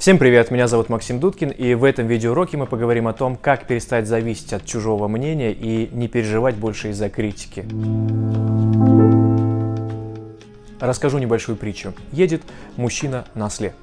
Всем привет, меня зовут Максим Дудкин, и в этом видеоуроке мы поговорим о том, как перестать зависеть от чужого мнения и не переживать больше из-за критики. Расскажу небольшую притчу. Едет мужчина на осле,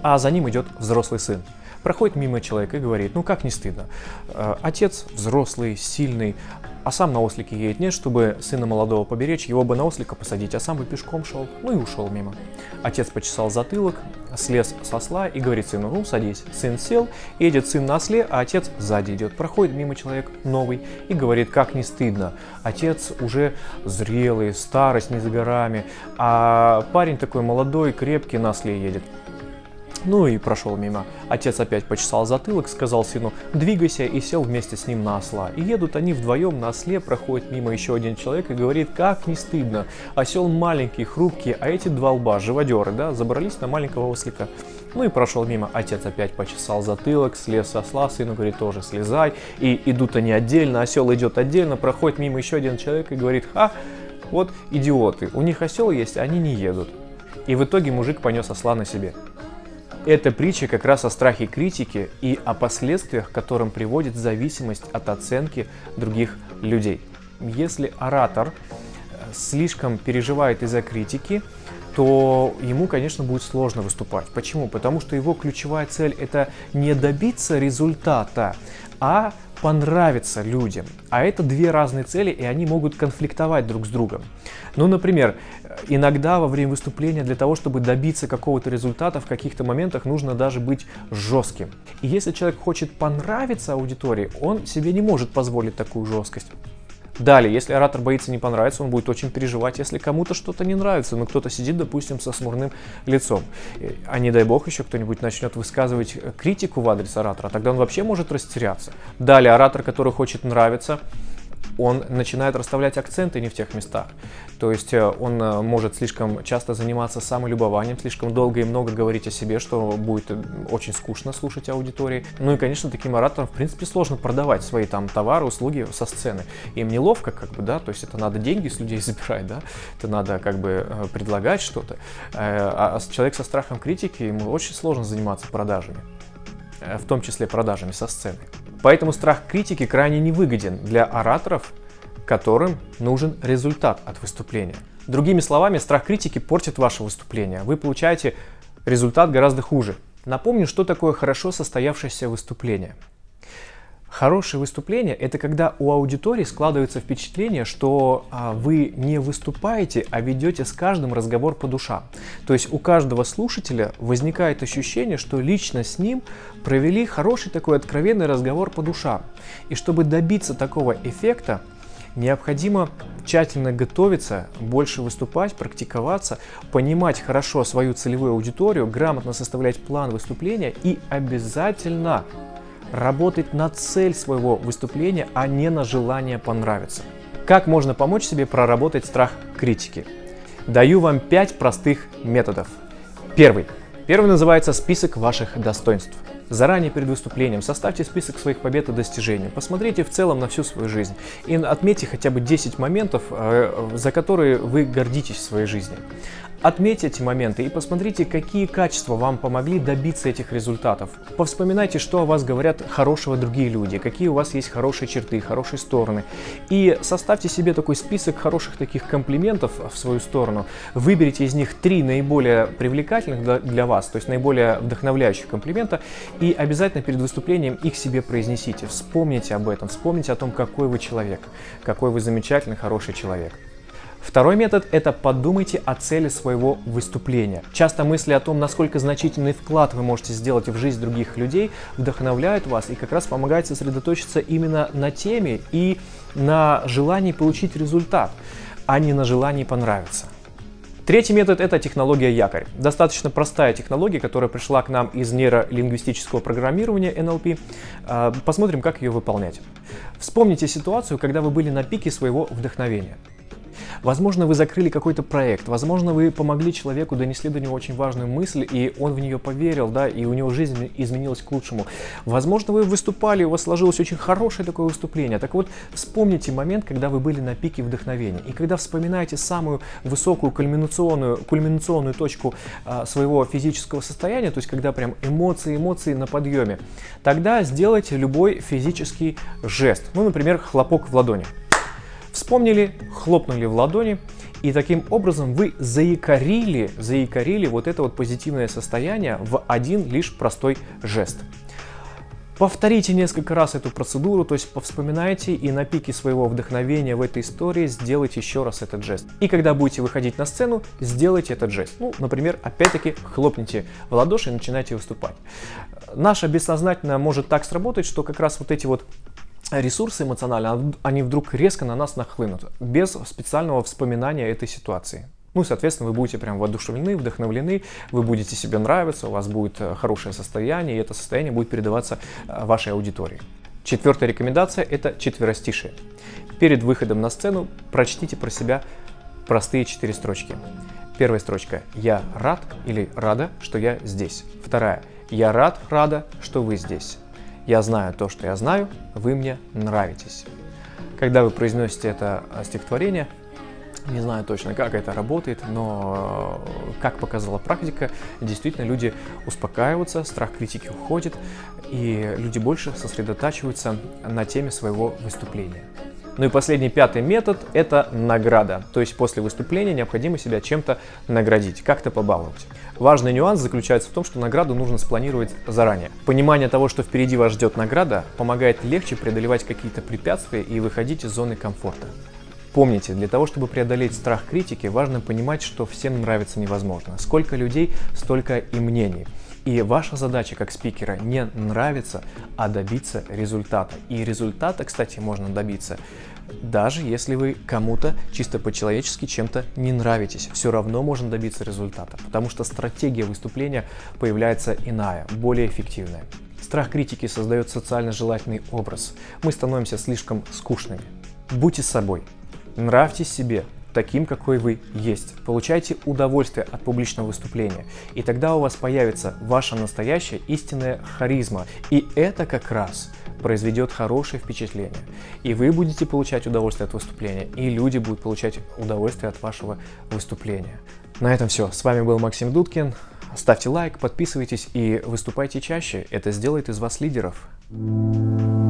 а за ним идет взрослый сын. Проходит мимо человека и говорит, ну как не стыдно. Э, отец взрослый, сильный, а сам на ослике едет нет, чтобы сына молодого поберечь, его бы на ослика посадить, а сам бы пешком шел. Ну и ушел мимо. Отец почесал затылок, слез со осла и говорит сыну, ну садись. Сын сел, едет сын на осле, а отец сзади идет. Проходит мимо человек новый и говорит, как не стыдно. Отец уже зрелый, старость не за горами, а парень такой молодой, крепкий на осле едет. Ну и прошел мимо. Отец опять почесал затылок, сказал сыну «двигайся» и сел вместе с ним на осла. И едут они вдвоем на осле, проходит мимо еще один человек и говорит «как не стыдно, осел маленький, хрупкий, а эти два лба, живодеры, да, забрались на маленького ослика». Ну и прошел мимо. Отец опять почесал затылок, слез со осла, сыну говорит тоже слезай. И идут они отдельно, осел идет отдельно, проходит мимо еще один человек и говорит «ха, вот идиоты, у них осел есть, а они не едут». И в итоге мужик понес осла на себе. Эта притча как раз о страхе критики и о последствиях, которым приводит зависимость от оценки других людей. Если оратор э, слишком переживает из-за критики, то ему, конечно, будет сложно выступать. Почему? Потому что его ключевая цель это не добиться результата, а понравиться людям. А это две разные цели, и они могут конфликтовать друг с другом. Ну, например, иногда во время выступления для того, чтобы добиться какого-то результата, в каких-то моментах нужно даже быть жестким. И если человек хочет понравиться аудитории, он себе не может позволить такую жесткость. Далее, если оратор боится не понравиться, он будет очень переживать, если кому-то что-то не нравится, но кто-то сидит, допустим, со смурным лицом. А не дай бог еще кто-нибудь начнет высказывать критику в адрес оратора, тогда он вообще может растеряться. Далее, оратор, который хочет нравиться, он начинает расставлять акценты не в тех местах. То есть э, он э, может слишком часто заниматься самолюбованием, слишком долго и много говорить о себе, что будет э, очень скучно слушать аудитории. Ну и, конечно, таким ораторам, в принципе, сложно продавать свои там товары, услуги со сцены. Им неловко, как бы, да, то есть это надо деньги с людей забирать, да, это надо как бы предлагать что-то. А человек со страхом критики, ему очень сложно заниматься продажами, в том числе продажами со сцены. Поэтому страх критики крайне невыгоден для ораторов, которым нужен результат от выступления. Другими словами, страх критики портит ваше выступление. Вы получаете результат гораздо хуже. Напомню, что такое хорошо состоявшееся выступление. Хорошее выступление – это когда у аудитории складывается впечатление, что а, вы не выступаете, а ведете с каждым разговор по душам. То есть у каждого слушателя возникает ощущение, что лично с ним провели хороший такой откровенный разговор по душам. И чтобы добиться такого эффекта, необходимо тщательно готовиться, больше выступать, практиковаться, понимать хорошо свою целевую аудиторию, грамотно составлять план выступления и обязательно работать на цель своего выступления, а не на желание понравиться. Как можно помочь себе проработать страх критики? Даю вам 5 простых методов. Первый. Первый называется список ваших достоинств. Заранее перед выступлением составьте список своих побед и достижений. Посмотрите в целом на всю свою жизнь и отметьте хотя бы 10 моментов, э, за которые вы гордитесь в своей жизни. Отметьте эти моменты и посмотрите, какие качества вам помогли добиться этих результатов. Повспоминайте, что о вас говорят хорошего другие люди, какие у вас есть хорошие черты, хорошие стороны. И составьте себе такой список хороших таких комплиментов в свою сторону. Выберите из них три наиболее привлекательных для вас, то есть наиболее вдохновляющих комплимента, и обязательно перед выступлением их себе произнесите. Вспомните об этом, вспомните о том, какой вы человек, какой вы замечательный, хороший человек. Второй метод – это подумайте о цели своего выступления. Часто мысли о том, насколько значительный вклад вы можете сделать в жизнь других людей, вдохновляют вас и как раз помогают сосредоточиться именно на теме и на желании получить результат, а не на желании понравиться. Третий метод – это технология якорь. Достаточно простая технология, которая пришла к нам из нейролингвистического программирования NLP. А, посмотрим, как ее выполнять. Вспомните ситуацию, когда вы были на пике своего вдохновения. Возможно, вы закрыли какой-то проект, возможно, вы помогли человеку, донесли до него очень важную мысль, и он в нее поверил, да, и у него жизнь изменилась к лучшему. Возможно, вы выступали, у вас сложилось очень хорошее такое выступление. Так вот, вспомните момент, когда вы были на пике вдохновения, и когда вспоминаете самую высокую кульминационную, кульминационную точку а, своего физического состояния, то есть когда прям эмоции, эмоции на подъеме, тогда сделайте любой физический жест. Ну, например, хлопок в ладони. Вспомнили, хлопнули в ладони, и таким образом вы заикарили, заикарили вот это вот позитивное состояние в один лишь простой жест. Повторите несколько раз эту процедуру, то есть повспоминайте и на пике своего вдохновения в этой истории сделайте еще раз этот жест. И когда будете выходить на сцену, сделайте этот жест. Ну, например, опять-таки хлопните в ладоши и начинайте выступать. Наше бессознательное может так сработать, что как раз вот эти вот ресурсы эмоциональные, они вдруг резко на нас нахлынут, без специального вспоминания этой ситуации. Ну и, соответственно, вы будете прям воодушевлены, вдохновлены, вы будете себе нравиться, у вас будет э, хорошее состояние, и это состояние будет передаваться э, вашей аудитории. Четвертая рекомендация – это четверостишие. Перед выходом на сцену прочтите про себя простые четыре строчки. Первая строчка «Я рад» или «рада, что я здесь». Вторая «Я рад, рада, что вы здесь». «Я знаю то, что я знаю, вы мне нравитесь». Когда вы произносите это э, стихотворение, не знаю точно, как это работает, но, э, как показала практика, действительно люди успокаиваются, страх критики уходит, и люди больше сосредотачиваются на теме своего выступления. Ну и последний, пятый метод – это награда. То есть после выступления необходимо себя чем-то наградить, как-то побаловать. Важный нюанс заключается в том, что награду нужно спланировать заранее. Понимание того, что впереди вас ждет награда, помогает легче преодолевать какие-то препятствия и выходить из зоны комфорта. Помните, для того, чтобы преодолеть страх критики, важно понимать, что всем нравится невозможно. Сколько людей, столько и мнений. И ваша задача как спикера не нравится, а добиться результата. И результата, кстати, можно добиться даже если вы кому-то чисто по-человечески чем-то не нравитесь, все равно можно добиться результата, потому что стратегия выступления появляется иная, более эффективная. Страх критики создает социально желательный образ. Мы становимся слишком скучными. Будьте собой, Нравьтесь себе таким, какой вы есть. Получайте удовольствие от публичного выступления. И тогда у вас появится ваша настоящая истинная харизма. И это как раз произведет хорошее впечатление. И вы будете получать удовольствие от выступления, и люди будут получать удовольствие от вашего выступления. На этом все. С вами был Максим Дудкин. Ставьте лайк, подписывайтесь и выступайте чаще. Это сделает из вас лидеров. thank you